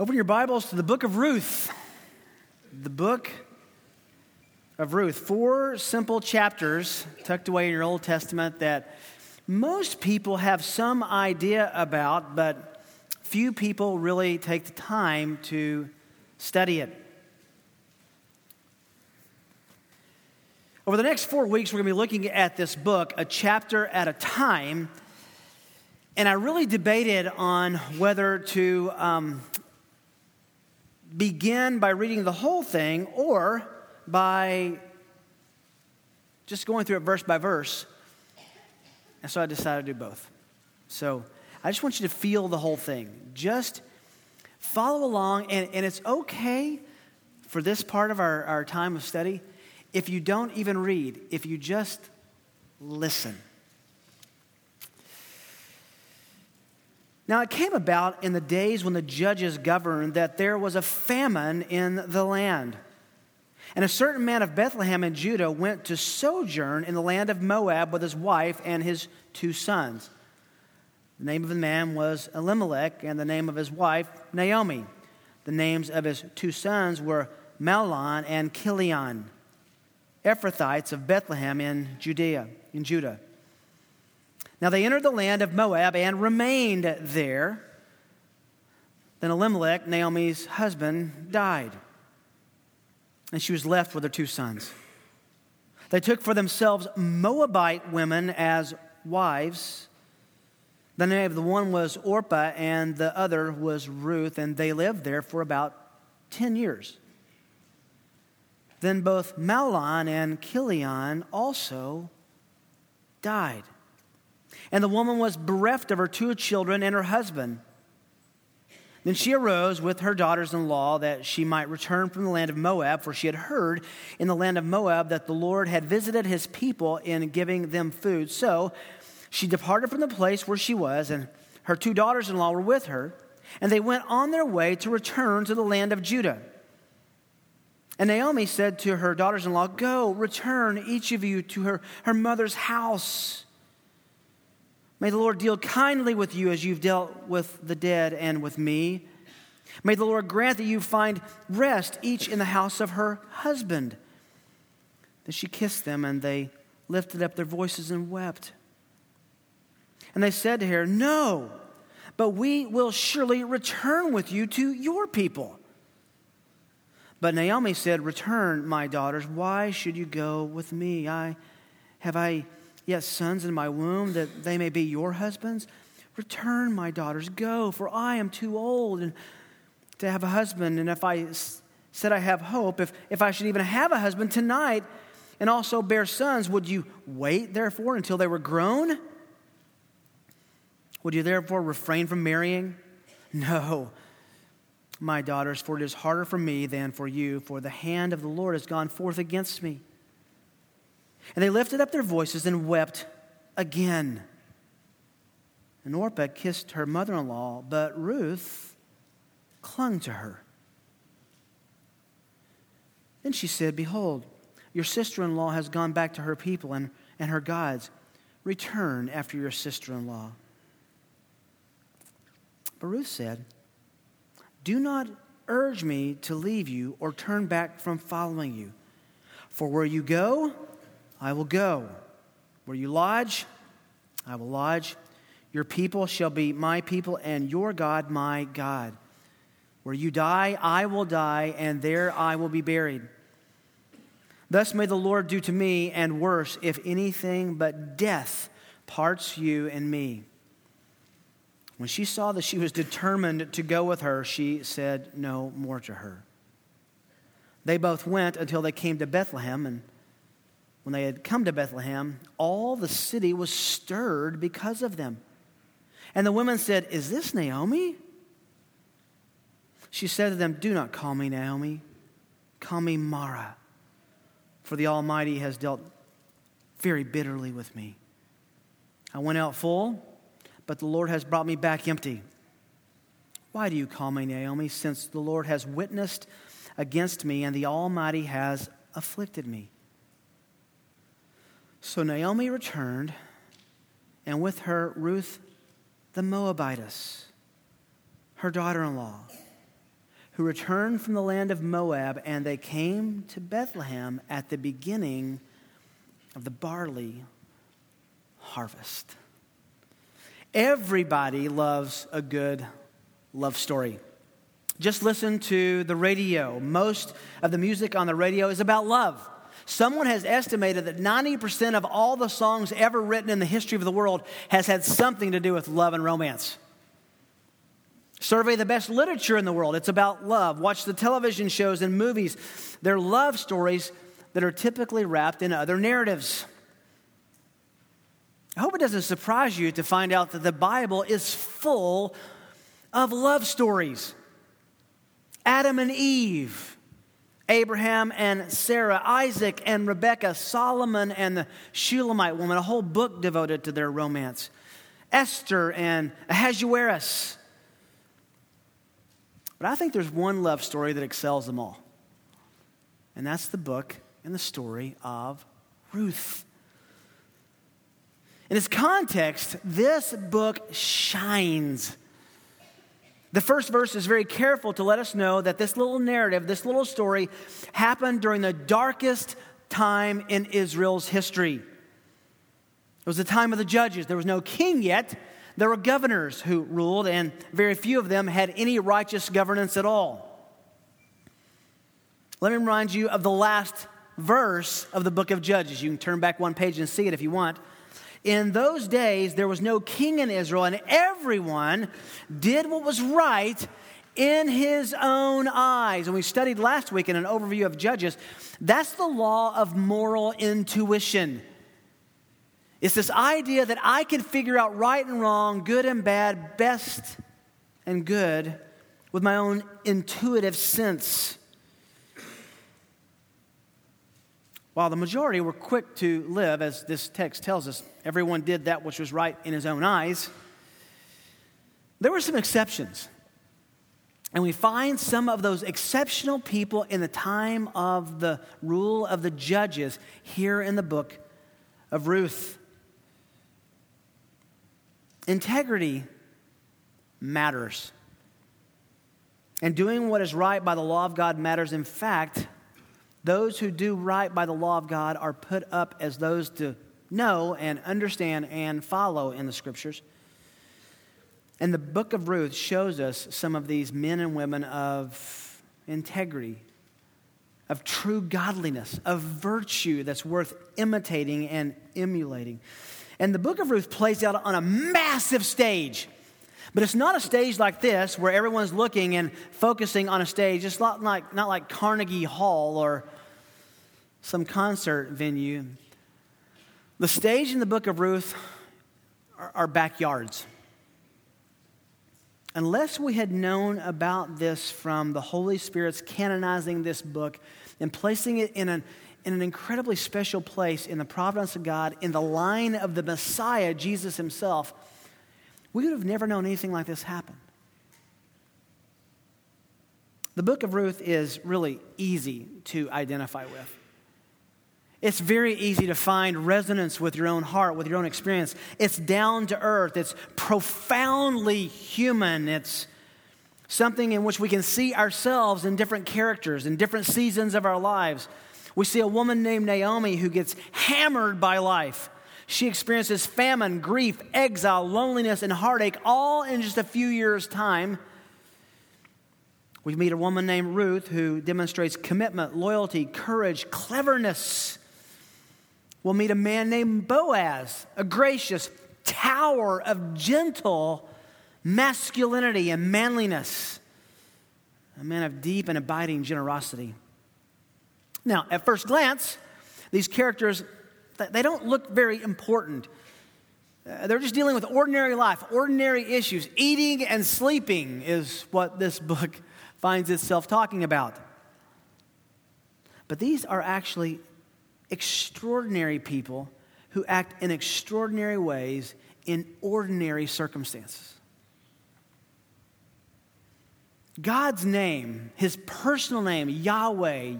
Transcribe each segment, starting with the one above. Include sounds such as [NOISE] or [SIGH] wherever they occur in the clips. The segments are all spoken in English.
Open your Bibles to the book of Ruth. The book of Ruth. Four simple chapters tucked away in your Old Testament that most people have some idea about, but few people really take the time to study it. Over the next four weeks, we're going to be looking at this book a chapter at a time. And I really debated on whether to um, begin by reading the whole thing or by just going through it verse by verse. And so I decided to do both. So I just want you to feel the whole thing. Just follow along, and, and it's okay for this part of our, our time of study if you don't even read, if you just listen. Now, it came about in the days when the judges governed that there was a famine in the land. And a certain man of Bethlehem in Judah went to sojourn in the land of Moab with his wife and his two sons. The name of the man was Elimelech, and the name of his wife, Naomi. The names of his two sons were Mahlon and Chilion. Ephrathites of Bethlehem in Judea, in Judah. Now they entered the land of Moab and remained there. Then Elimelech, Naomi's husband, died, and she was left with her two sons. They took for themselves Moabite women as wives. The name of the one was Orpah, and the other was Ruth, and they lived there for about 10 years. Then both Mahlon and Chilion also died. And the woman was bereft of her two children and her husband. Then she arose with her daughters in law that she might return from the land of Moab, for she had heard in the land of Moab that the Lord had visited his people in giving them food. So she departed from the place where she was, and her two daughters in law were with her, and they went on their way to return to the land of Judah. And Naomi said to her daughters in law, Go, return each of you to her, her mother's house. May the Lord deal kindly with you as you've dealt with the dead and with me. May the Lord grant that you find rest each in the house of her husband. Then she kissed them, and they lifted up their voices and wept. And they said to her, No, but we will surely return with you to your people. But Naomi said, Return, my daughters. Why should you go with me? I have I yet sons in my womb that they may be your husbands? Return, my daughters. Go, for I am too old to have a husband. And if I said I have hope, if, if I should even have a husband tonight and also bear sons, would you wait, therefore, until they were grown? Would you therefore refrain from marrying? No my daughters, for it is harder for me than for you, for the hand of the Lord has gone forth against me. And they lifted up their voices and wept again. And Orpah kissed her mother in law, but Ruth clung to her. Then she said, Behold, your sister in law has gone back to her people and, and her gods. Return after your sister in law. But Ruth said, do not urge me to leave you or turn back from following you. For where you go, I will go. Where you lodge, I will lodge. Your people shall be my people, and your God my God. Where you die, I will die, and there I will be buried. Thus may the Lord do to me, and worse, if anything but death parts you and me. When she saw that she was determined to go with her, she said no more to her. They both went until they came to Bethlehem, and when they had come to Bethlehem, all the city was stirred because of them. And the women said, Is this Naomi? She said to them, Do not call me Naomi, call me Mara, for the Almighty has dealt very bitterly with me. I went out full but the Lord has brought me back empty. Why do you call me Naomi, since the Lord has witnessed against me and the Almighty has afflicted me? So Naomi returned, and with her Ruth the Moabitess, her daughter in law. who returned from the land of Moab, and they came to Bethlehem at the beginning of the barley harvest. Everybody loves a good love story. Just listen to the radio. Most of the music on the radio is about love. Someone has estimated that 90% of all the songs ever written in the history of the world has had something to do with love and romance. Survey the best literature in the world. It's about love. Watch the television shows and movies. They're love stories that are typically wrapped in other narratives. I hope it doesn't surprise you to find out that the Bible is full of love stories. Adam and Eve, Abraham and Sarah, Isaac and Rebekah, Solomon and the Shulamite woman, a whole book devoted to their romance. Esther and Ahasuerus. But I think there's one love story that excels them all. And that's the book and the story of Ruth. In its context, this book shines. The first verse is very careful to let us know that this little narrative, this little story, happened during the darkest time in Israel's history. It was the time of the judges. There was no king yet. There were governors who ruled, and very few of them had any righteous governance at all. Let me remind you of the last verse of the book of Judges. You can turn back one page and see it if you want. In those days, there was no king in Israel, and everyone did what was right in his own eyes. And we studied last week in an overview of Judges. That's the law of moral intuition. It's this idea that I can figure out right and wrong, good and bad, best and good with my own intuitive sense. While the majority were quick to live, as this text tells us, everyone did that which was right in his own eyes. There were some exceptions. And we find some of those exceptional people in the time of the rule of the judges here in the book of Ruth. Integrity matters. And doing what is right by the law of God matters. In fact, those who do right by the law of God are put up as those to know and understand and follow in the scriptures. And the book of Ruth shows us some of these men and women of integrity, of true godliness, of virtue that's worth imitating and emulating. And the book of Ruth plays out on a massive stage. But it's not a stage like this where everyone's looking and focusing on a stage. It's not like, not like Carnegie Hall or some concert venue. The stage in the book of Ruth are, are backyards. Unless we had known about this from the Holy Spirit's canonizing this book and placing it in an, in an incredibly special place in the providence of God, in the line of the Messiah, Jesus himself, we would have never known anything like this happen. The book of Ruth is really easy to identify with. It's very easy to find resonance with your own heart, with your own experience. It's down to earth, it's profoundly human. It's something in which we can see ourselves in different characters, in different seasons of our lives. We see a woman named Naomi who gets hammered by life. She experiences famine, grief, exile, loneliness, and heartache all in just a few years' time. We meet a woman named Ruth who demonstrates commitment, loyalty, courage, cleverness We'll meet a man named Boaz, a gracious tower of gentle masculinity and manliness, a man of deep and abiding generosity. Now, at first glance, these characters they don't look very important. Uh, they're just dealing with ordinary life, ordinary issues. Eating and sleeping is what this book [LAUGHS] finds itself talking about. But these are actually extraordinary people who act in extraordinary ways in ordinary circumstances. God's name, his personal name, Yahweh,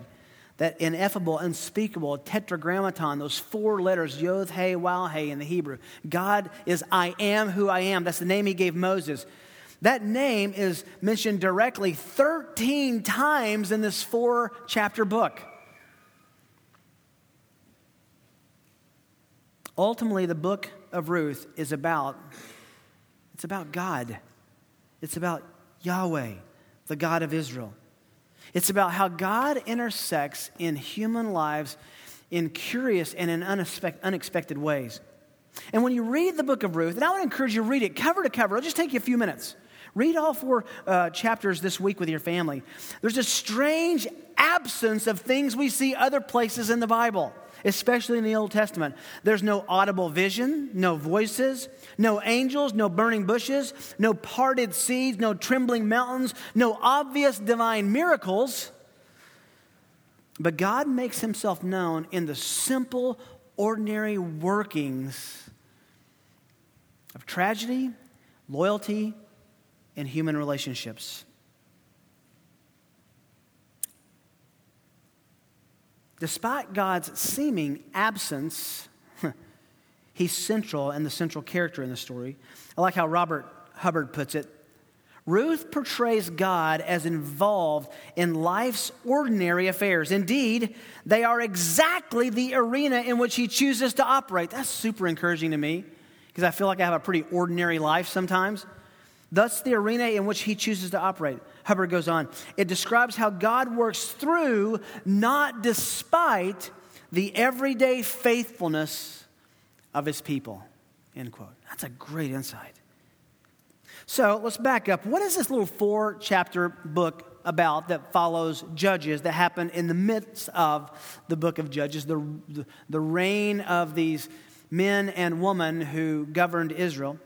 that ineffable, unspeakable, tetragrammaton, those four letters, Yod, He, Waw, He in the Hebrew. God is I am who I am. That's the name he gave Moses. That name is mentioned directly 13 times in this four chapter book. Ultimately, the book of Ruth is about it's about God. It's about Yahweh, the God of Israel. It's about how God intersects in human lives in curious and in unexpected ways. And when you read the book of Ruth, and I would encourage you to read it cover to cover, it'll just take you a few minutes. Read all four uh, chapters this week with your family. There's a strange absence of things we see other places in the Bible especially in the Old Testament. There's no audible vision, no voices, no angels, no burning bushes, no parted seas, no trembling mountains, no obvious divine miracles. But God makes himself known in the simple, ordinary workings of tragedy, loyalty, and human relationships. Despite God's seeming absence, [LAUGHS] he's central and the central character in the story. I like how Robert Hubbard puts it. Ruth portrays God as involved in life's ordinary affairs. Indeed, they are exactly the arena in which he chooses to operate. That's super encouraging to me because I feel like I have a pretty ordinary life sometimes. Thus, the arena in which he chooses to operate. Hubbard goes on. It describes how God works through, not despite, the everyday faithfulness of his people. End quote. That's a great insight. So let's back up. What is this little four chapter book about that follows Judges that happen in the midst of the book of Judges, the, the, the reign of these men and women who governed Israel?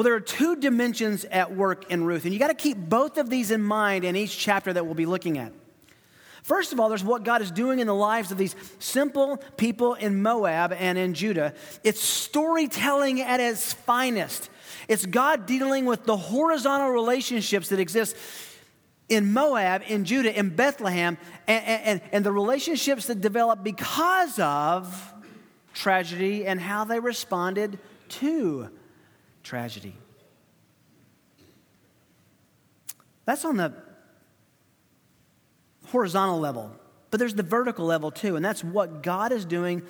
Well, there are two dimensions at work in Ruth, and you got to keep both of these in mind in each chapter that we'll be looking at. First of all, there's what God is doing in the lives of these simple people in Moab and in Judah. It's storytelling at its finest. It's God dealing with the horizontal relationships that exist in Moab, in Judah, in Bethlehem, and, and, and the relationships that develop because of tragedy and how they responded to tragedy. That's on the horizontal level, but there's the vertical level too, and that's what God is doing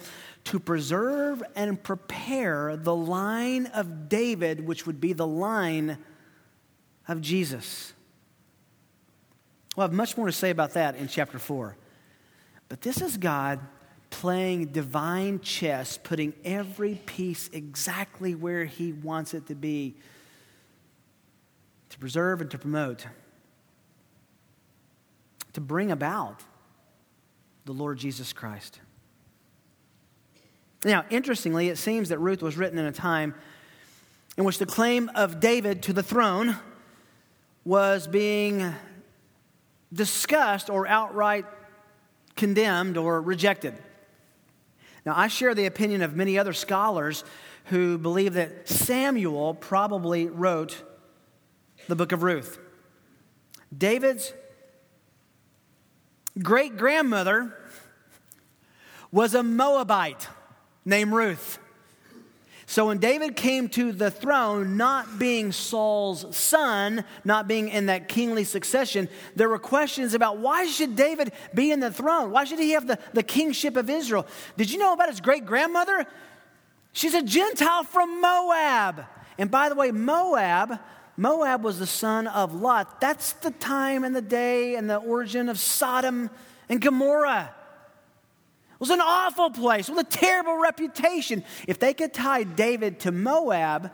to preserve and prepare the line of David, which would be the line of Jesus. We'll have much more to say about that in chapter 4. But this is God playing divine chess, putting every piece exactly where he wants it to be to preserve and to promote, to bring about the Lord Jesus Christ. Now, interestingly, it seems that Ruth was written in a time in which the claim of David to the throne was being discussed or outright condemned or rejected. Now, I share the opinion of many other scholars who believe that Samuel probably wrote the book of Ruth. David's great grandmother was a Moabite named Ruth. So when David came to the throne, not being Saul's son, not being in that kingly succession, there were questions about why should David be in the throne? Why should he have the, the kingship of Israel? Did you know about his great grandmother? She's a Gentile from Moab. And by the way, Moab, Moab was the son of Lot. That's the time and the day and the origin of Sodom and Gomorrah was an awful place with a terrible reputation. If they could tie David to Moab,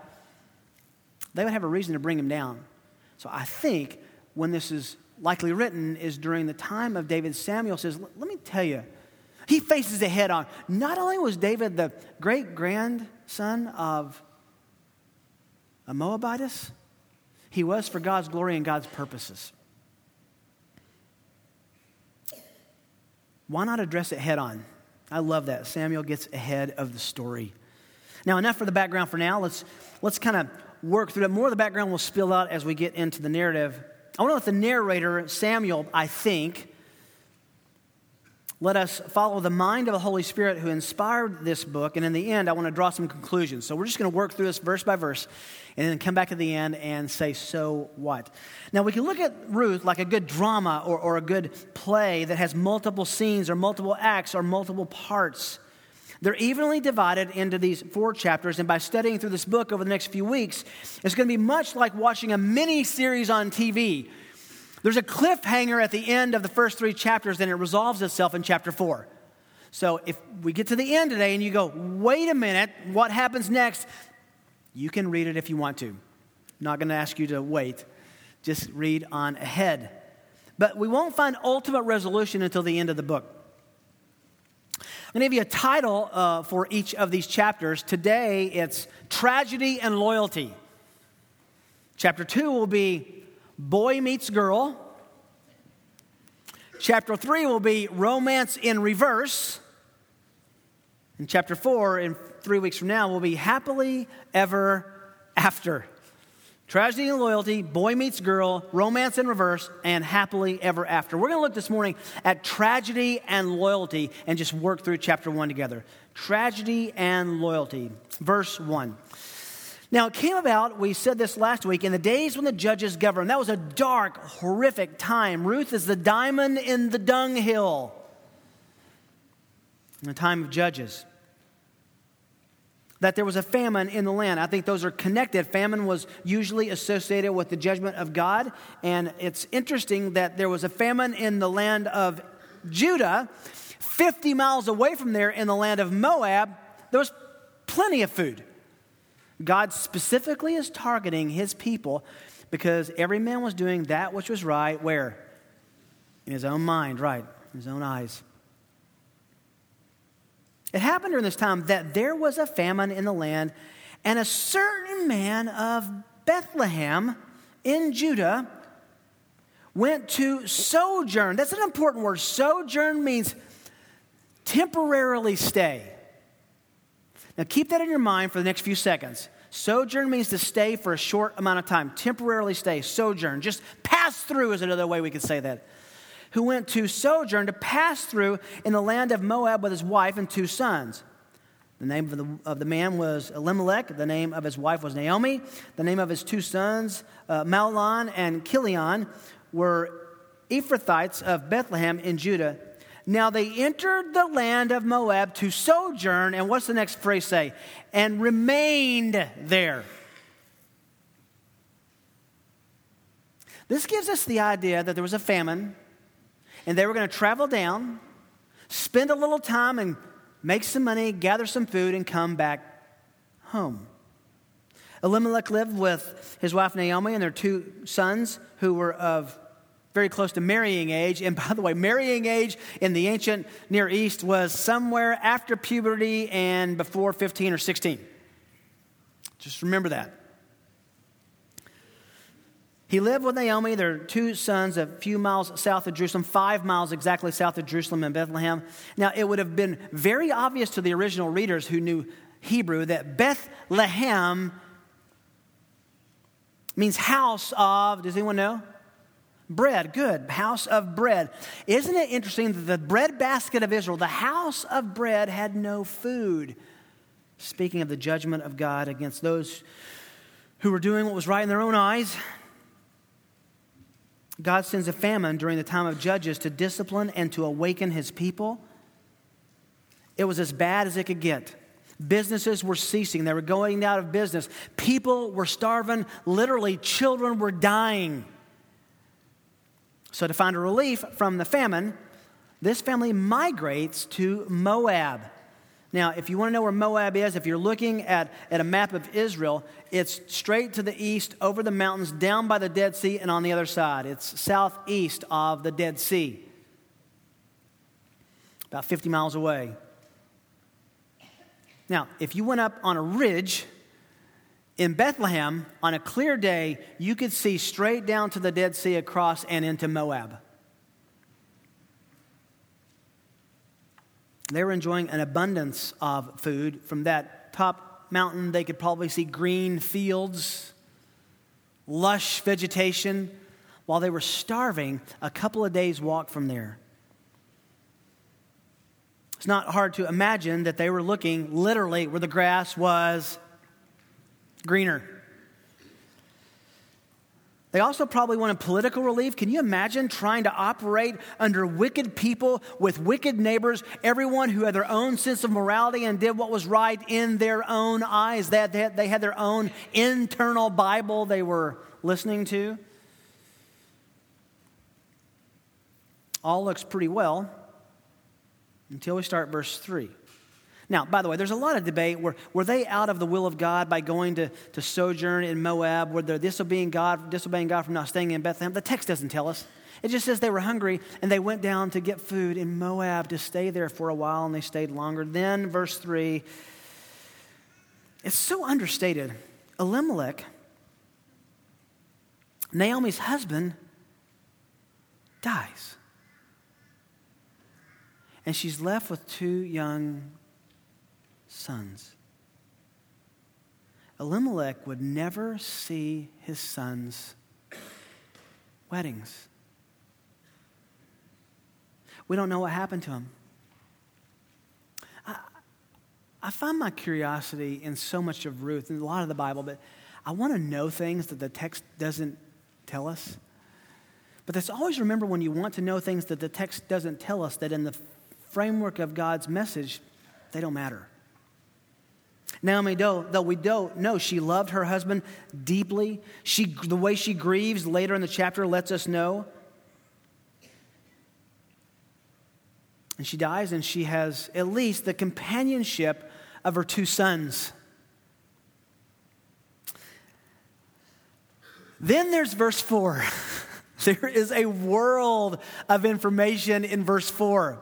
they would have a reason to bring him down. So I think when this is likely written is during the time of David. Samuel says, Let me tell you, he faces it head on. Not only was David the great grandson of a Moabitess, he was for God's glory and God's purposes. Why not address it head on? I love that. Samuel gets ahead of the story. Now, enough for the background for now. Let's, let's kind of work through that. More of the background will spill out as we get into the narrative. I want to let the narrator, Samuel, I think, let us follow the mind of the Holy Spirit who inspired this book. And in the end, I want to draw some conclusions. So we're just going to work through this verse by verse and then come back at the end and say, so what? Now, we can look at Ruth like a good drama or, or a good play that has multiple scenes or multiple acts or multiple parts. They're evenly divided into these four chapters, and by studying through this book over the next few weeks, it's going to be much like watching a mini series on TV there's a cliffhanger at the end of the first three chapters, and it resolves itself in chapter four. So if we get to the end today and you go, wait a minute, what happens next? You can read it if you want to. Not going to ask you to wait. Just read on ahead. But we won't find ultimate resolution until the end of the book. I'm going to give you a title uh, for each of these chapters. Today, it's Tragedy and Loyalty. Chapter 2 will be Boy Meets Girl. Chapter 3 will be Romance in Reverse. And chapter 4, in three weeks from now, will be Happily Ever After. Tragedy and loyalty, boy meets girl, romance in reverse, and happily ever after. We're going to look this morning at tragedy and loyalty and just work through chapter 1 together. Tragedy and loyalty. Verse 1. Now, it came about, we said this last week, in the days when the judges governed. That was a dark, horrific time. Ruth is the diamond in the dunghill in the time of judges. That there was a famine in the land. I think those are connected. Famine was usually associated with the judgment of God. And it's interesting that there was a famine in the land of Judah, 50 miles away from there in the land of Moab. There was plenty of food. God specifically is targeting his people because every man was doing that which was right, where? In his own mind, right, in his own eyes. It happened during this time that there was a famine in the land, and a certain man of Bethlehem in Judah went to sojourn. That's an important word. Sojourn means temporarily stay. Now, keep that in your mind for the next few seconds. Sojourn means to stay for a short amount of time, temporarily stay, sojourn. Just pass through is another way we could say that. Who went to sojourn to pass through in the land of Moab with his wife and two sons. The name of the, of the man was Elimelech. The name of his wife was Naomi. The name of his two sons, uh, and Chilion, were Ephrathites of Bethlehem in Judah. Now they entered the land of Moab to sojourn, and what's the next phrase say? And remained there. This gives us the idea that there was a famine, and they were going to travel down, spend a little time, and make some money, gather some food, and come back home. Elimelech lived with his wife Naomi and their two sons, who were of very close to marrying age. And by the way, marrying age in the ancient Near East was somewhere after puberty and before 15 or 16. Just remember that. He lived with Naomi, their two sons, a few miles south of Jerusalem, five miles exactly south of Jerusalem in Bethlehem. Now, it would have been very obvious to the original readers who knew Hebrew that Bethlehem means house of, does anyone know? Bread, good. House of bread. Isn't it interesting that the bread basket of Israel, the house of bread, had no food? Speaking of the judgment of God against those who were doing what was right in their own eyes, God sends a famine during the time of Judges to discipline and to awaken his people. It was as bad as it could get. Businesses were ceasing, they were going out of business. People were starving, literally, children were dying. So, to find a relief from the famine, this family migrates to Moab. Now, if you want to know where Moab is, if you're looking at, at a map of Israel, it's straight to the east, over the mountains, down by the Dead Sea, and on the other side. It's southeast of the Dead Sea, about 50 miles away. Now, if you went up on a ridge in Bethlehem, on a clear day, you could see straight down to the Dead Sea across and into Moab. They were enjoying an abundance of food. From that top mountain, they could probably see green fields, lush vegetation, while they were starving a couple of days' walk from there. It's not hard to imagine that they were looking literally where the grass was greener. They also probably wanted political relief. Can you imagine trying to operate under wicked people with wicked neighbors, everyone who had their own sense of morality and did what was right in their own eyes? They had, they had, their own internal Bible they were listening to. All looks pretty well until we start verse 3. Now, by the way, there's a lot of debate. Were, were they out of the will of God by going to, to sojourn in Moab? Were they disobeying God, disobeying God from not staying in Bethlehem? The text doesn't tell us. It just says they were hungry and they went down to get food in Moab to stay there for a while and they stayed longer. Then, verse 3, it's so understated. Elimelech, Naomi's husband, dies. And she's left with two young sons. Elimelech would never see his sons' weddings. We don't know what happened to him. I, I find my curiosity in so much of Ruth and a lot of the Bible, but I want to know things that the text doesn't tell us. But let's always remember when you want to know things that the text doesn't tell us, that in the framework of God's message, they don't matter. Naomi, though, though we don't know, she loved her husband deeply. She, the way she grieves later in the chapter lets us know. And she dies, and she has at least the companionship of her two sons. Then there's verse 4. [LAUGHS] there is a world of information in verse 4.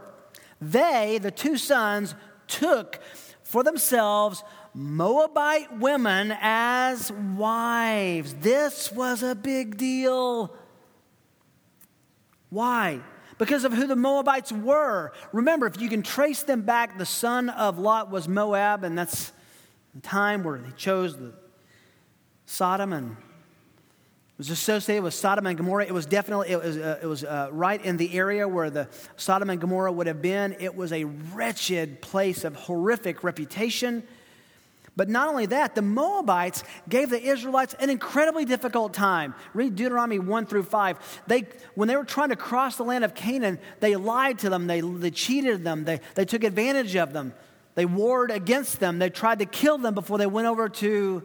They, the two sons, took for themselves Moabite women as wives. This was a big deal. Why? Because of who the Moabites were. Remember, if you can trace them back, the son of Lot was Moab, and that's the time where he chose the Sodom and it was associated with Sodom and Gomorrah. It was definitely, it was, uh, it was uh, right in the area where the Sodom and Gomorrah would have been. It was a wretched place of horrific reputation. But not only that, the Moabites gave the Israelites an incredibly difficult time. Read Deuteronomy 1 through 5. They, when they were trying to cross the land of Canaan, they lied to them, they, they cheated them, they, they took advantage of them, they warred against them, they tried to kill them before they went over to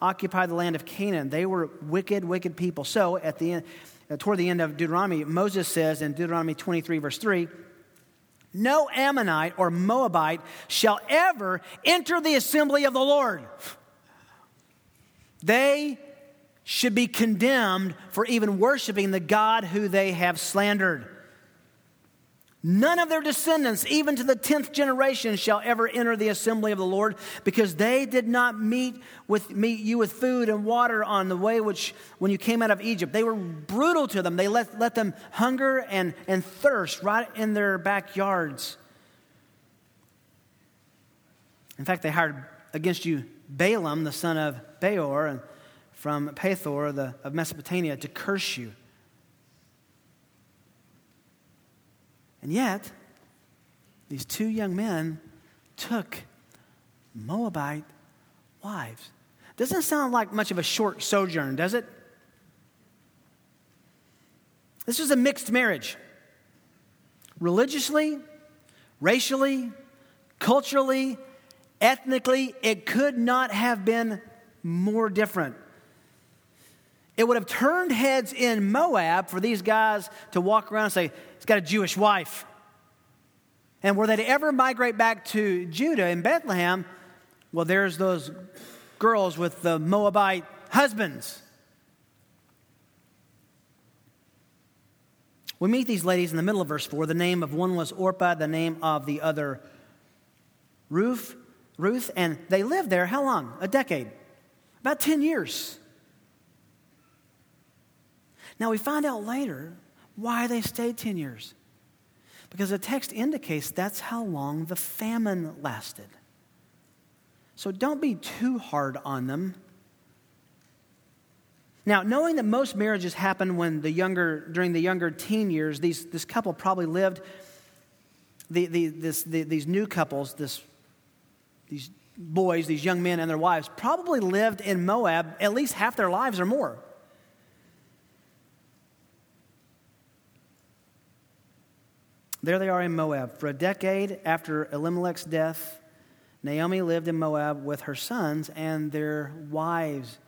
occupy the land of Canaan. They were wicked, wicked people. So at the end, uh, toward the end of Deuteronomy, Moses says in Deuteronomy 23, verse 3, no Ammonite or Moabite shall ever enter the assembly of the Lord. They should be condemned for even worshiping the God who they have slandered. None of their descendants, even to the tenth generation, shall ever enter the assembly of the Lord, because they did not meet, with, meet you with food and water on the way which when you came out of Egypt. They were brutal to them. They let, let them hunger and, and thirst right in their backyards. In fact, they hired against you Balaam, the son of Beor, from Pethor the, of Mesopotamia, to curse you. And yet, these two young men took Moabite wives. Doesn't sound like much of a short sojourn, does it? This was a mixed marriage. Religiously, racially, culturally, ethnically, it could not have been more different. It would have turned heads in Moab for these guys to walk around and say, He's got a Jewish wife. And were they to ever migrate back to Judah in Bethlehem, well, there's those girls with the Moabite husbands. We meet these ladies in the middle of verse 4. The name of one was Orpah, the name of the other Ruth, Ruth, and they lived there how long? A decade. About 10 years. Now, we find out later why they stayed 10 years. Because the text indicates that's how long the famine lasted. So don't be too hard on them. Now, knowing that most marriages happen when the younger, during the younger teen years, these, this couple probably lived the, the, this, the, these new couples, this, these boys, these young men and their wives, probably lived in Moab at least half their lives or more. There they are in Moab. For a decade after Elimelech's death, Naomi lived in Moab with her sons and their wives.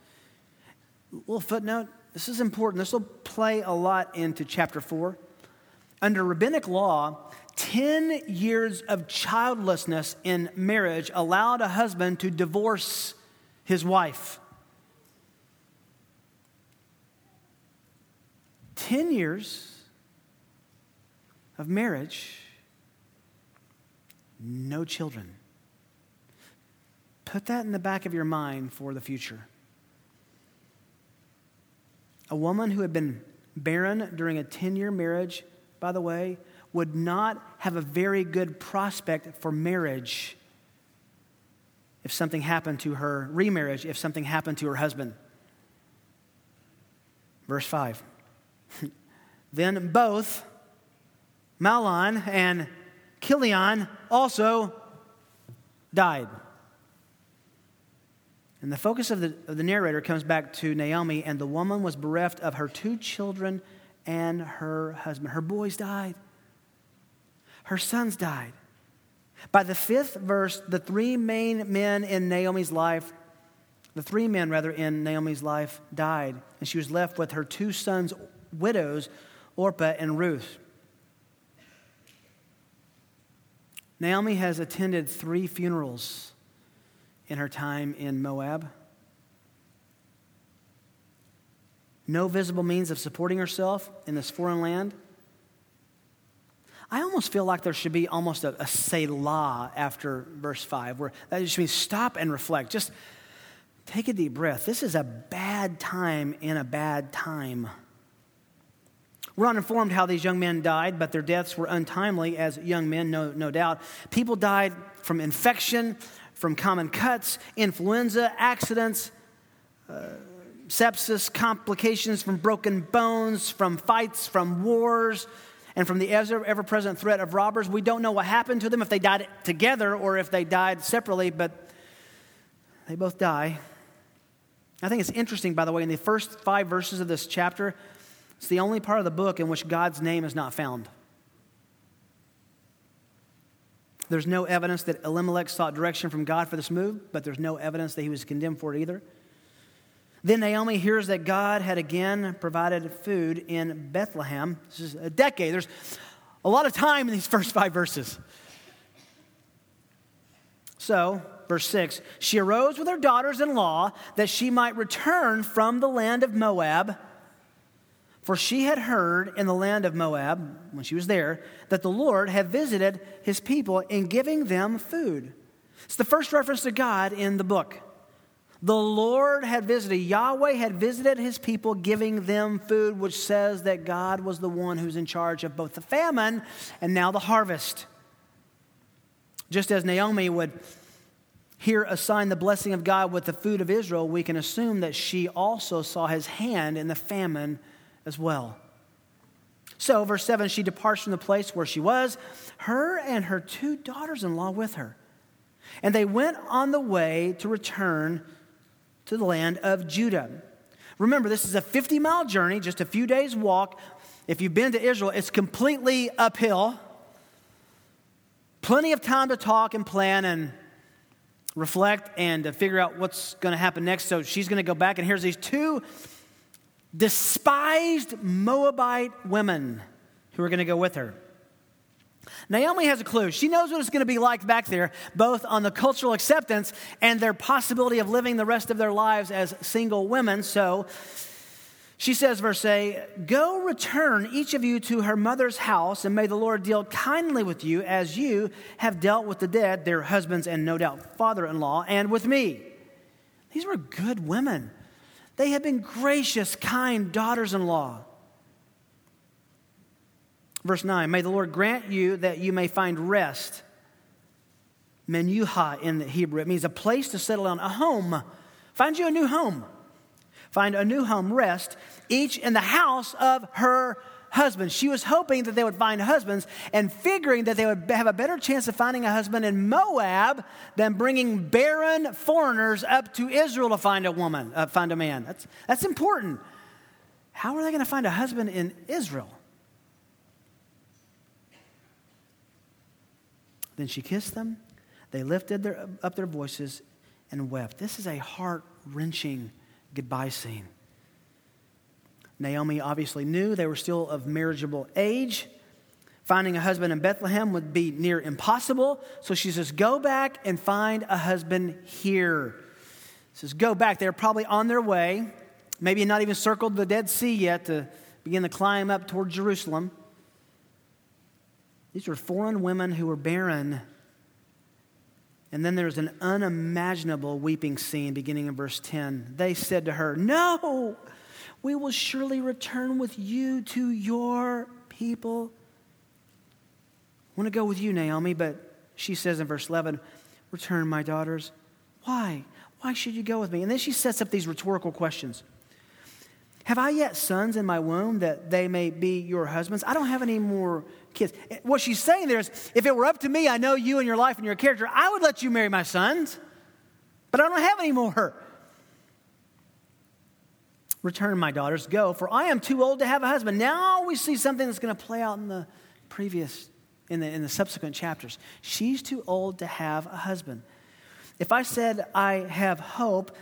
Little footnote this is important. This will play a lot into chapter 4. Under rabbinic law, 10 years of childlessness in marriage allowed a husband to divorce his wife. 10 years of marriage, no children. Put that in the back of your mind for the future. A woman who had been barren during a 10 year marriage, by the way, would not have a very good prospect for marriage if something happened to her, remarriage, if something happened to her husband. Verse 5. [LAUGHS] then both Mahlon and Chilion also died. And the focus of the, of the narrator comes back to Naomi, and the woman was bereft of her two children and her husband. Her boys died, her sons died. By the fifth verse, the three main men in Naomi's life, the three men rather in Naomi's life died, and she was left with her two sons' widows, Orpah and Ruth. Naomi has attended three funerals in her time in Moab. No visible means of supporting herself in this foreign land. I almost feel like there should be almost a, a Selah after verse 5, where that just means stop and reflect. Just take a deep breath. This is a bad time in a bad time. We're not informed how these young men died, but their deaths were untimely as young men, no, no doubt. People died from infection, from common cuts, influenza, accidents, uh, sepsis, complications from broken bones, from fights, from wars, and from the ever present threat of robbers. We don't know what happened to them, if they died together or if they died separately, but they both die. I think it's interesting, by the way, in the first five verses of this chapter, it's the only part of the book in which God's name is not found. There's no evidence that Elimelech sought direction from God for this move, but there's no evidence that he was condemned for it either. Then Naomi hears that God had again provided food in Bethlehem. This is a decade. There's a lot of time in these [LAUGHS] first five verses. So, verse 6 she arose with her daughters in law that she might return from the land of Moab for she had heard in the land of Moab, when she was there, that the Lord had visited his people in giving them food. It's the first reference to God in the book. The Lord had visited, Yahweh had visited his people, giving them food, which says that God was the one who's in charge of both the famine and now the harvest. Just as Naomi would here assign the blessing of God with the food of Israel, we can assume that she also saw his hand in the famine as well. So, verse 7 she departs from the place where she was, her and her two daughters in law with her. And they went on the way to return to the land of Judah. Remember, this is a 50 mile journey, just a few days' walk. If you've been to Israel, it's completely uphill. Plenty of time to talk and plan and reflect and figure out what's going to happen next. So she's going to go back, and here's these two despised Moabite women who are going to go with her. Naomi has a clue. She knows what it's going to be like back there, both on the cultural acceptance and their possibility of living the rest of their lives as single women. So she says, verse 8, Go return each of you to her mother's house, and may the Lord deal kindly with you as you have dealt with the dead, their husbands, and no doubt father in law, and with me. These were good women. They have been gracious, kind daughters in law. Verse 9 May the Lord grant you that you may find rest. Menuha in the Hebrew. It means a place to settle down, a home. Find you a new home. Find a new home, rest, each in the house of her husbands. She was hoping that they would find husbands and figuring that they would have a better chance of finding a husband in Moab than bringing barren foreigners up to Israel to find a woman, uh, find a man. That's, that's important. How are they going to find a husband in Israel? Then she kissed them. They lifted their, up their voices and wept. This is a heart wrenching goodbye scene. Naomi obviously knew they were still of marriageable age. Finding a husband in Bethlehem would be near impossible. So she says, Go back and find a husband here. She says, Go back. They're probably on their way. Maybe not even circled the Dead Sea yet to begin to climb up toward Jerusalem. These were foreign women who were barren. And then there's an unimaginable weeping scene beginning in verse 10. They said to her, No! We will surely return with you to your people. I want to go with you, Naomi, but she says in verse 11, Return, my daughters. Why? Why should you go with me? And then she sets up these rhetorical questions. Have I yet sons in my womb that they may be your husbands? I don't have any more kids. What she's saying there is if it were up to me, I know you and your life and your character, I would let you marry my sons, but I don't have any more. Return, my daughters, go, for I am too old to have a husband. Now we see something that's going to play out in the previous, in the, in the subsequent chapters. She's too old to have a husband. If I said I have hope,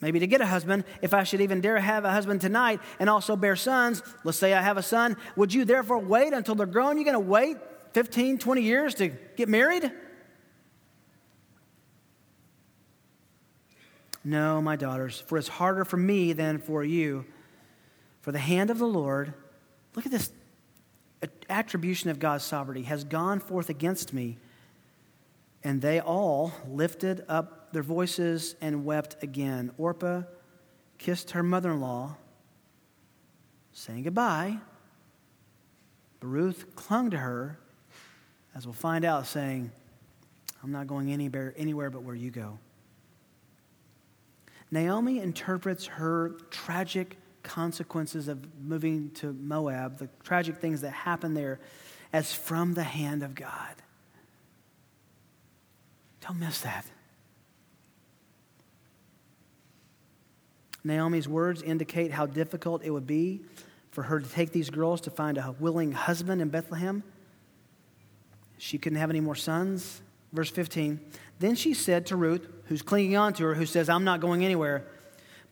maybe to get a husband, if I should even dare have a husband tonight and also bear sons, let's say I have a son, would you therefore wait until they're grown? You're going to wait 15, 20 years to get married? No, my daughters, for it's harder for me than for you. For the hand of the Lord, look at this attribution of God's sovereignty, has gone forth against me. And they all lifted up their voices and wept again. Orpah kissed her mother in law, saying goodbye. But Ruth clung to her, as we'll find out, saying, I'm not going anywhere, anywhere but where you go. Naomi interprets her tragic consequences of moving to Moab, the tragic things that happen there, as from the hand of God. Don't miss that. Naomi's words indicate how difficult it would be for her to take these girls to find a willing husband in Bethlehem. She couldn't have any more sons. Verse 15 Then she said to Ruth, who's clinging on to her, who says, I'm not going anywhere,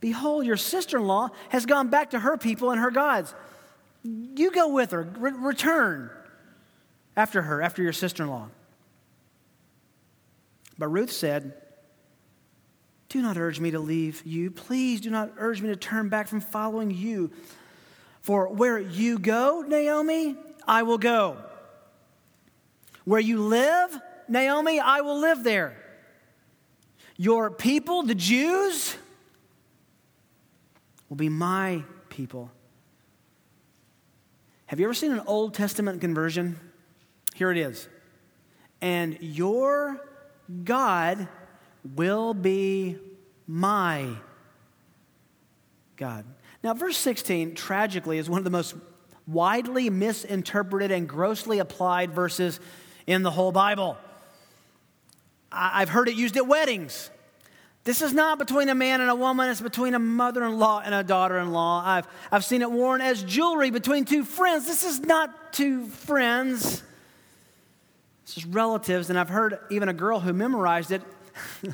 Behold, your sister in law has gone back to her people and her gods. You go with her, Re- return after her, after your sister in law. But Ruth said, Do not urge me to leave you. Please do not urge me to turn back from following you. For where you go, Naomi, I will go. Where you live, Naomi, I will live there. Your people, the Jews, will be my people. Have you ever seen an Old Testament conversion? Here it is. And your God will be my God. Now, verse 16, tragically, is one of the most widely misinterpreted and grossly applied verses in the whole Bible. I've heard it used at weddings. This is not between a man and a woman, it's between a mother in law and a daughter in law. I've, I've seen it worn as jewelry between two friends. This is not two friends, this is relatives. And I've heard even a girl who memorized it. [LAUGHS]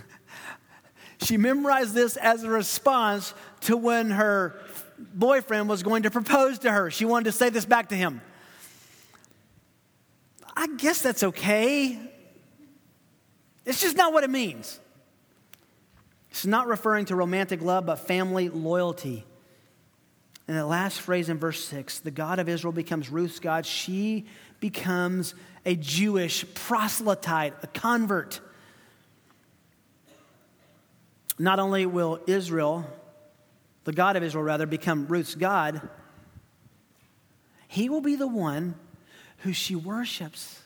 she memorized this as a response to when her boyfriend was going to propose to her. She wanted to say this back to him. I guess that's okay. It's just not what it means. It's not referring to romantic love, but family loyalty. And the last phrase in verse 6 the God of Israel becomes Ruth's God. She becomes a Jewish proselyte, a convert. Not only will Israel, the God of Israel rather, become Ruth's God, he will be the one who she worships.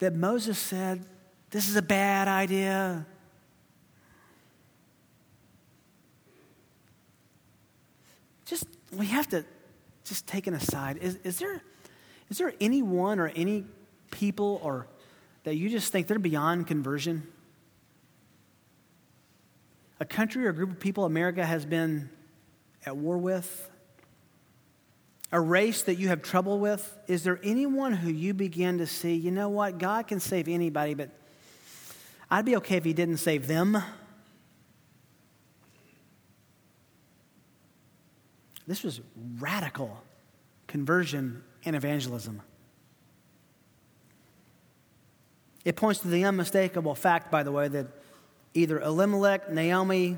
That Moses said, this is a bad idea. Just, we have to just taken aside, is, is, there, is there anyone or any people or that you just think they're beyond conversion? A country or a group of people America has been at war with? A race that you have trouble with? Is there anyone who you begin to see, you know what, God can save anybody, but I'd be okay if He didn't save them? This was radical conversion and evangelism. It points to the unmistakable fact, by the way, that either Elimelech, Naomi,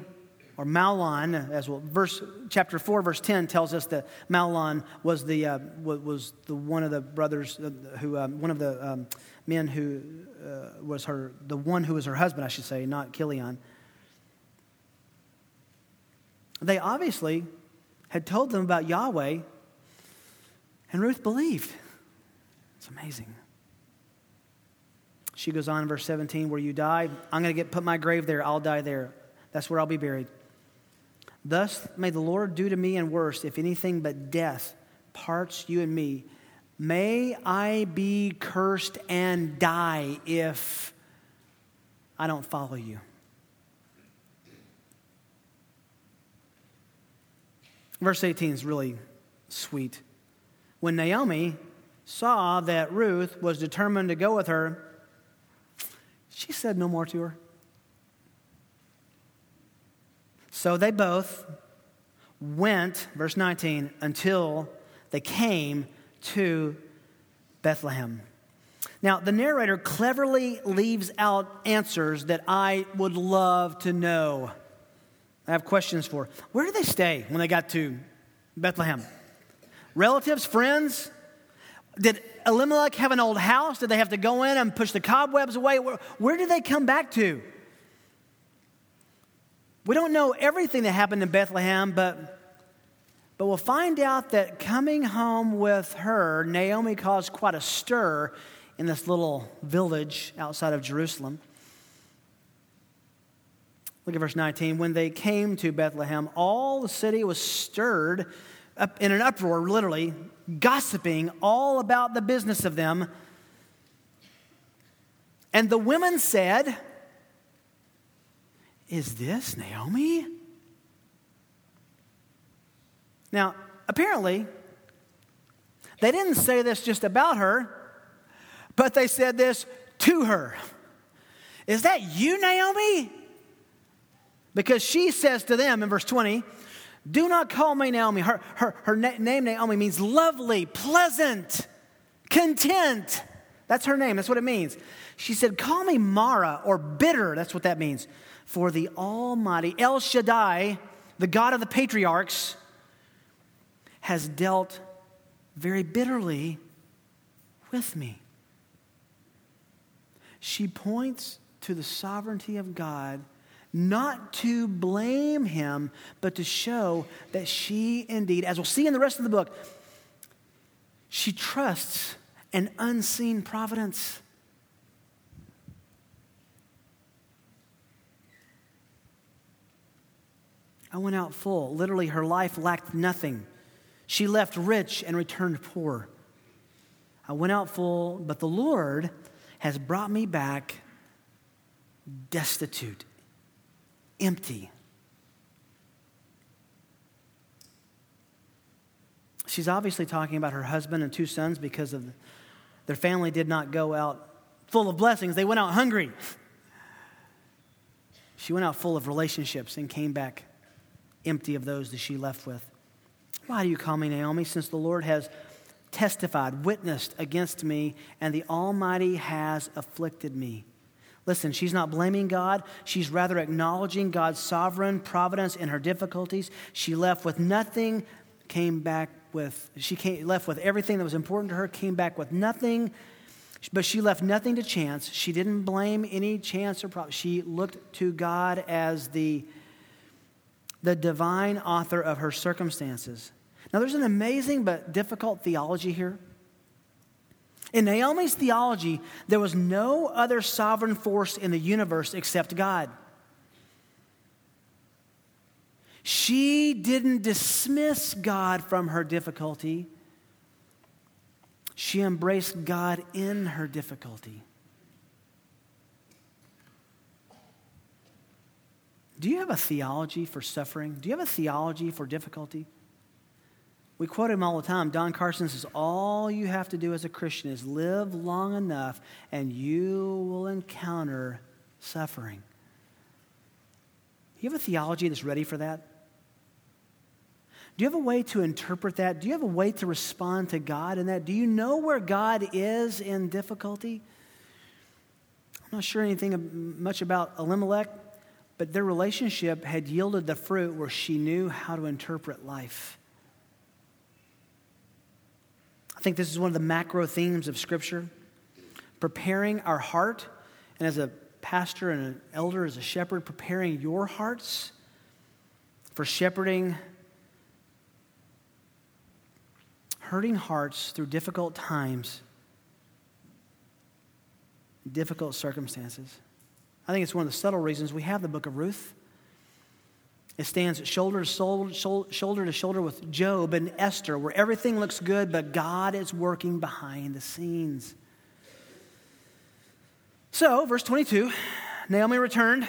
or Mahlon, as well, verse chapter four, verse ten tells us that Mahlon was the uh, was the one of the brothers uh, who um, one of the um, men who uh, was her the one who was her husband, I should say, not Chilion. They obviously had told them about Yahweh, and Ruth believed. It's amazing. She goes on in verse 17, where you die, I'm going to get put my grave there. I'll die there. That's where I'll be buried. Thus may the Lord do to me and worse, if anything but death parts you and me. May I be cursed and die if I don't follow you. Verse 18 is really sweet. When Naomi saw that Ruth was determined to go with her, she said no more to her. So they both went, verse 19, until they came to Bethlehem. Now, the narrator cleverly leaves out answers that I would love to know. I have questions for. Where did they stay when they got to Bethlehem? Relatives, friends? Did Elimelech have an old house? Did they have to go in and push the cobwebs away? Where, where did they come back to? We don't know everything that happened in Bethlehem, but, but we'll find out that coming home with her, Naomi caused quite a stir in this little village outside of Jerusalem. Look at verse 19. When they came to Bethlehem, all the city was stirred up in an uproar, literally, gossiping all about the business of them. And the women said, is this Naomi? Now, apparently, they didn't say this just about her, but they said this to her. Is that you, Naomi? Because she says to them in verse 20, Do not call me Naomi. Her, her, her name, Naomi, means lovely, pleasant, content. That's her name. That's what it means. She said, Call me Mara or bitter. That's what that means. For the Almighty El Shaddai, the God of the patriarchs, has dealt very bitterly with me. She points to the sovereignty of God, not to blame him, but to show that she indeed, as we'll see in the rest of the book, she trusts an unseen providence. I went out full. Literally, her life lacked nothing. She left rich and returned poor. I went out full, but the Lord has brought me back destitute, empty. She's obviously talking about her husband and two sons because of their family did not go out full of blessings. They went out hungry. She went out full of relationships and came back empty of those that she left with. Why do you call me Naomi, since the Lord has testified, witnessed against me, and the Almighty has afflicted me? Listen, she's not blaming God. She's rather acknowledging God's sovereign providence in her difficulties. She left with nothing, came back with, she came, left with everything that was important to her, came back with nothing, but she left nothing to chance. She didn't blame any chance or problem. She looked to God as the the divine author of her circumstances. Now, there's an amazing but difficult theology here. In Naomi's theology, there was no other sovereign force in the universe except God. She didn't dismiss God from her difficulty. She embraced God in her difficulty. Do you have a theology for suffering? Do you have a theology for difficulty? We quote him all the time. Don Carson says, All you have to do as a Christian is live long enough and you will encounter suffering. Do you have a theology that's ready for that? Do you have a way to interpret that? Do you have a way to respond to God in that? Do you know where God is in difficulty? I'm not sure anything much about Elimelech, but their relationship had yielded the fruit where she knew how to interpret life. I think this is one of the macro themes of Scripture preparing our heart, and as a pastor and an elder, as a shepherd, preparing your hearts for shepherding hurting hearts through difficult times, difficult circumstances. I think it's one of the subtle reasons we have the book of Ruth. It stands shoulder to shoulder, to shoulder with Job and Esther, where everything looks good, but God is working behind the scenes. So, verse 22 Naomi returned,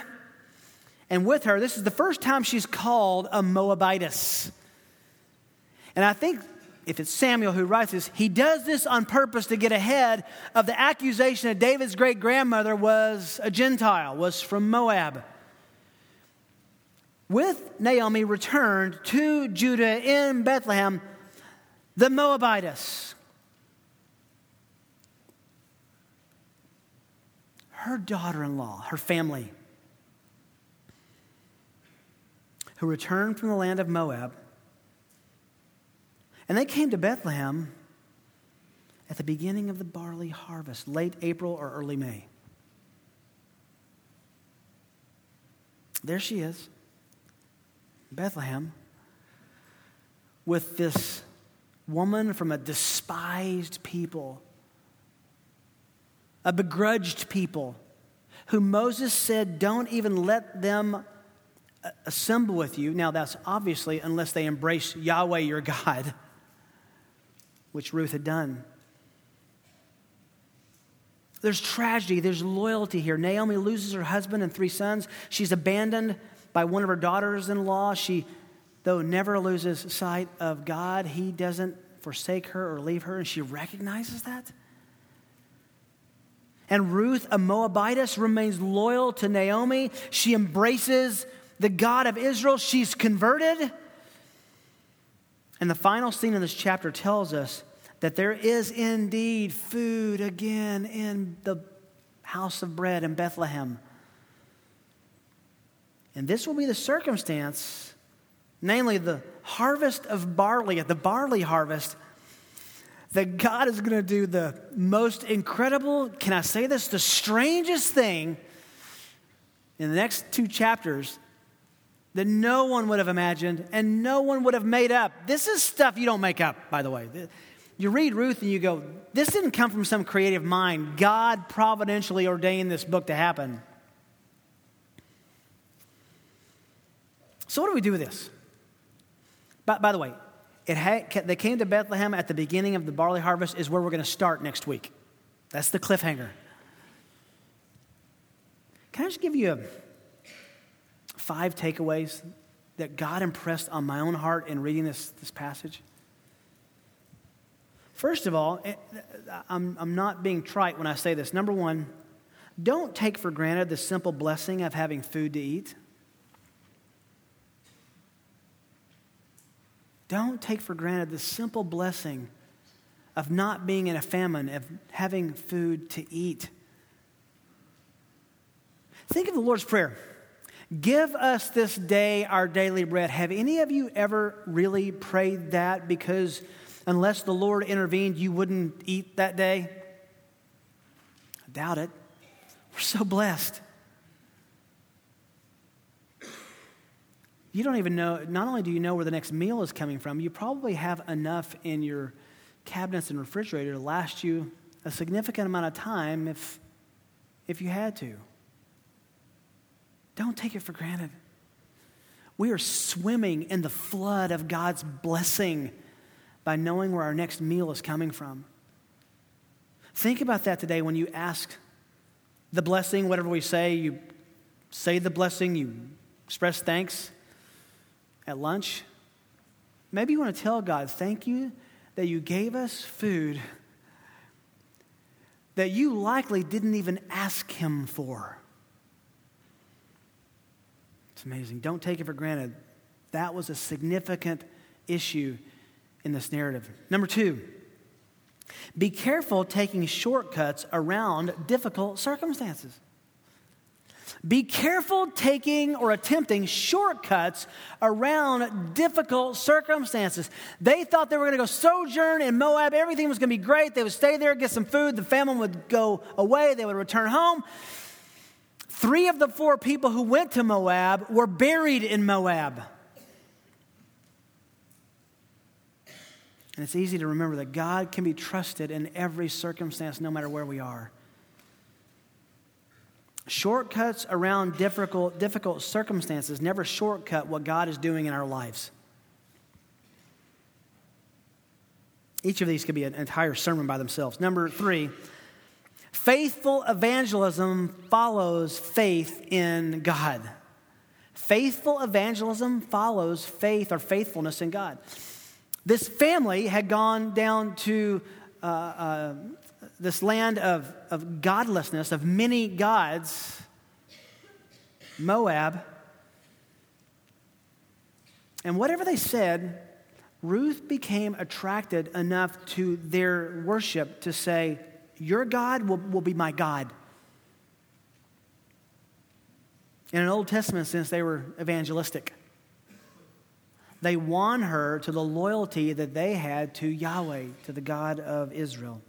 and with her, this is the first time she's called a Moabitess. And I think if it's Samuel who writes this, he does this on purpose to get ahead of the accusation that David's great grandmother was a Gentile, was from Moab. With Naomi returned to Judah in Bethlehem, the Moabitess. Her daughter in law, her family, who returned from the land of Moab and they came to Bethlehem at the beginning of the barley harvest, late April or early May. There she is, Bethlehem, with this woman from a despised people, a begrudged people, who Moses said, Don't even let them uh, assemble with you. Now, that's obviously unless they embrace Yahweh your [LAUGHS] God which Ruth had done. There's tragedy, there's loyalty here. Naomi loses her husband and three sons. She's abandoned by one of her daughters in law. She, though, never loses sight of God. He doesn't forsake her or leave her, and she recognizes that. And Ruth, a Moabitess, remains loyal to Naomi. She embraces the God of Israel. She's converted. And the final scene in this chapter tells us that there is indeed food again in the house of bread in Bethlehem. And this will be the circumstance, namely the harvest of barley, at the barley harvest, that God is going to do the most incredible, can I say this, the strangest thing in the next two chapters that no one would have imagined and no one would have made up. This is stuff you don't make up, by the way. You read Ruth and you go, this didn't come from some creative mind. God providentially ordained this book to happen. So, what do we do with this? By, by the way, it had, they came to Bethlehem at the beginning of the barley harvest, is where we're going to start next week. That's the cliffhanger. Can I just give you a, five takeaways that God impressed on my own heart in reading this, this passage? First of all, I'm, I'm not being trite when I say this. Number one, don't take for granted the simple blessing of having food to eat. Don't take for granted the simple blessing of not being in a famine, of having food to eat. Think of the Lord's Prayer. Give us this day our daily bread. Have any of you ever really prayed that because unless the Lord intervened, you wouldn't eat that day? I doubt it. We're so blessed. You don't even know, not only do you know where the next meal is coming from, you probably have enough in your cabinets and refrigerator to last you a significant amount of time if, if you had to. Don't take it for granted. We are swimming in the flood of God's blessing by knowing where our next meal is coming from. Think about that today when you ask the blessing, whatever we say, you say the blessing, you express thanks at lunch. Maybe you want to tell God, thank you that you gave us food that you likely didn't even ask Him for. It's amazing. Don't take it for granted. That was a significant issue in this narrative. Number two, be careful taking shortcuts around difficult circumstances. Be careful taking or attempting shortcuts around difficult circumstances. They thought they were going to go sojourn in Moab. Everything was going to be great. They would stay there, get some food. The famine would go away. They would return home. Three of the four people who went to Moab were buried in Moab. And it's easy to remember that God can be trusted in every circumstance, no matter where we are. Shortcuts around difficult, difficult circumstances never shortcut what God is doing in our lives. Each of these could be an entire sermon by themselves. Number three, faithful evangelism follows faith in God. Faithful evangelism follows faith or faithfulness in God. This family had gone down to uh, uh, this land of, of godlessness, of many gods, Moab. And whatever they said, Ruth became attracted enough to their worship to say, Your God will, will be my God. In an Old Testament sense, they were evangelistic. They won her to the loyalty that they had to Yahweh, to the God of Israel.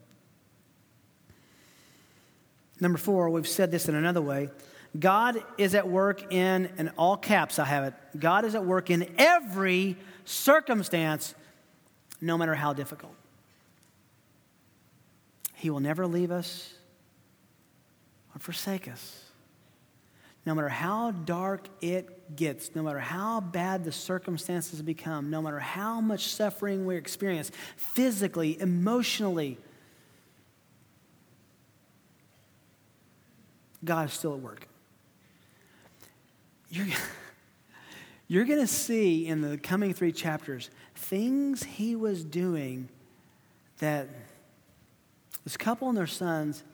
Number four, we've said this in another way. God is at work in, in all caps, I have it. God is at work in every circumstance, no matter how difficult. He will never leave us or forsake us no matter how dark it gets, no matter how bad the circumstances become, no matter how much suffering we experience physically, emotionally, God is still at work. You're, [LAUGHS] you're going to see in the coming three chapters things he was doing that this couple and their sons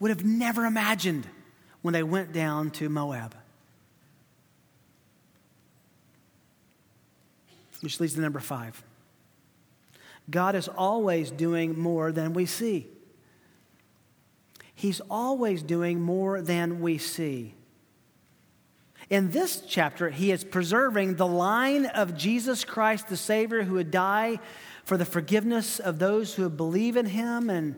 would have never imagined when they went down to Moab. Which leads to number five. God is always doing more than we see. He's always doing more than we see. In this chapter, he is preserving the line of Jesus Christ, the Savior, who would die for the forgiveness of those who believe in him and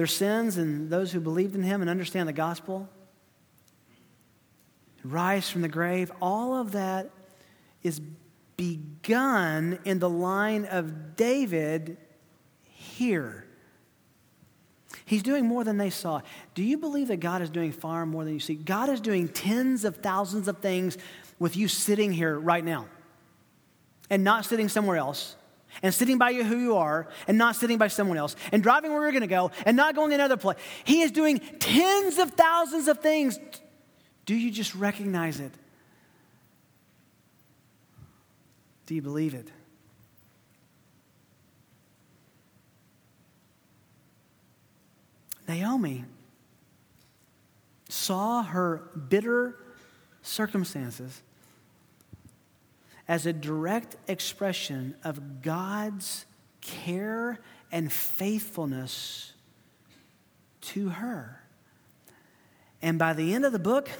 their sins and those who believed in him and understand the gospel, rise from the grave, all of that is begun in the line of David here. He's doing more than they saw. Do you believe that God is doing far more than you see? God is doing tens of thousands of things with you sitting here right now and not sitting somewhere else and sitting by you who you are and not sitting by someone else and driving where you're going to go and not going another place. He is doing tens of thousands of things. Do you just recognize it? Do you believe it? Naomi saw her bitter circumstances as a direct expression of God's care and faithfulness to her. And by the end of the book,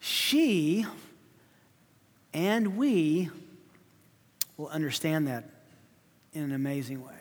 she and we will understand that in an amazing way.